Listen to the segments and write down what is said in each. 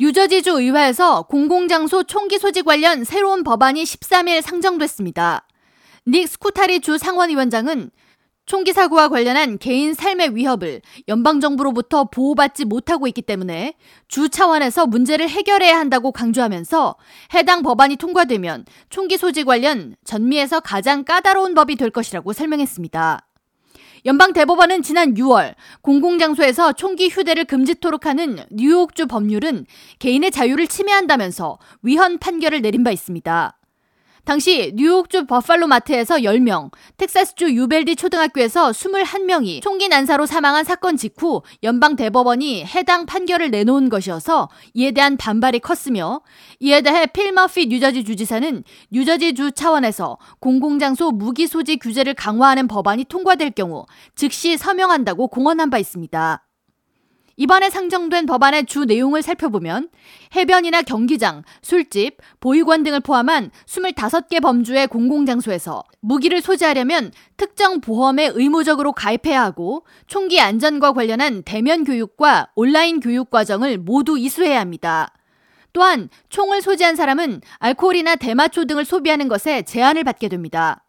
뉴저지주 의회에서 공공장소 총기 소지 관련 새로운 법안이 13일 상정됐습니다. 닉 스쿠타리 주 상원위원장은 총기 사고와 관련한 개인 삶의 위협을 연방정부로부터 보호받지 못하고 있기 때문에 주 차원에서 문제를 해결해야 한다고 강조하면서 해당 법안이 통과되면 총기 소지 관련 전미에서 가장 까다로운 법이 될 것이라고 설명했습니다. 연방 대법원은 지난 6월 공공장소에서 총기 휴대를 금지토록 하는 뉴욕주 법률은 개인의 자유를 침해한다면서 위헌 판결을 내린 바 있습니다. 당시 뉴욕주 버팔로 마트에서 10명, 텍사스주 유벨디 초등학교에서 21명이 총기 난사로 사망한 사건 직후 연방 대법원이 해당 판결을 내놓은 것이어서 이에 대한 반발이 컸으며 이에 대해 필 머피 뉴저지 주지사는 뉴저지 주 차원에서 공공장소 무기 소지 규제를 강화하는 법안이 통과될 경우 즉시 서명한다고 공언한 바 있습니다. 이번에 상정된 법안의 주 내용을 살펴보면 해변이나 경기장, 술집, 보육원 등을 포함한 25개 범주의 공공장소에서 무기를 소지하려면 특정 보험에 의무적으로 가입해야 하고 총기 안전과 관련한 대면 교육과 온라인 교육 과정을 모두 이수해야 합니다. 또한 총을 소지한 사람은 알코올이나 대마초 등을 소비하는 것에 제한을 받게 됩니다.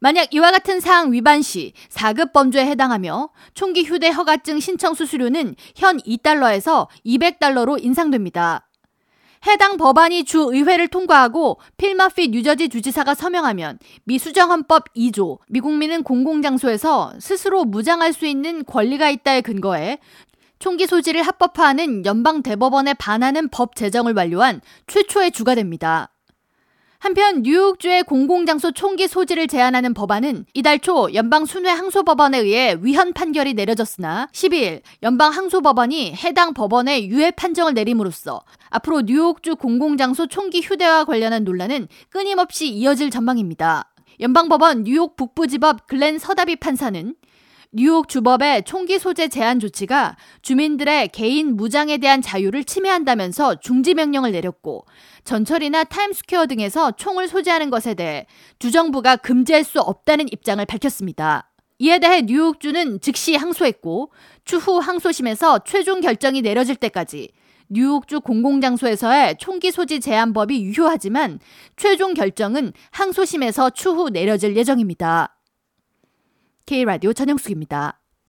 만약 이와 같은 사항 위반 시 4급 범죄에 해당하며 총기 휴대 허가증 신청 수수료는 현 2달러에서 200달러로 인상됩니다. 해당 법안이 주 의회를 통과하고 필마피 뉴저지 주지사가 서명하면 미 수정 헌법 2조 미국민은 공공장소에서 스스로 무장할 수 있는 권리가 있다에 근거해 총기 소지를 합법화하는 연방 대법원에 반하는 법 제정을 완료한 최초의 주가 됩니다. 한편 뉴욕주의 공공장소 총기 소지를 제한하는 법안은 이달 초 연방 순회 항소법원에 의해 위헌 판결이 내려졌으나 12일 연방 항소법원이 해당 법원에 유해 판정을 내림으로써 앞으로 뉴욕주 공공장소 총기 휴대와 관련한 논란은 끊임없이 이어질 전망입니다. 연방법원 뉴욕 북부지법 글렌 서다비 판사는 뉴욕 주법의 총기 소재 제한 조치가 주민들의 개인 무장에 대한 자유를 침해한다면서 중지 명령을 내렸고 전철이나 타임스퀘어 등에서 총을 소지하는 것에 대해 주정부가 금지할 수 없다는 입장을 밝혔습니다. 이에 대해 뉴욕주는 즉시 항소했고 추후 항소심에서 최종 결정이 내려질 때까지 뉴욕주 공공장소에서의 총기 소지 제한법이 유효하지만 최종 결정은 항소심에서 추후 내려질 예정입니다. K라디오 전영숙입니다.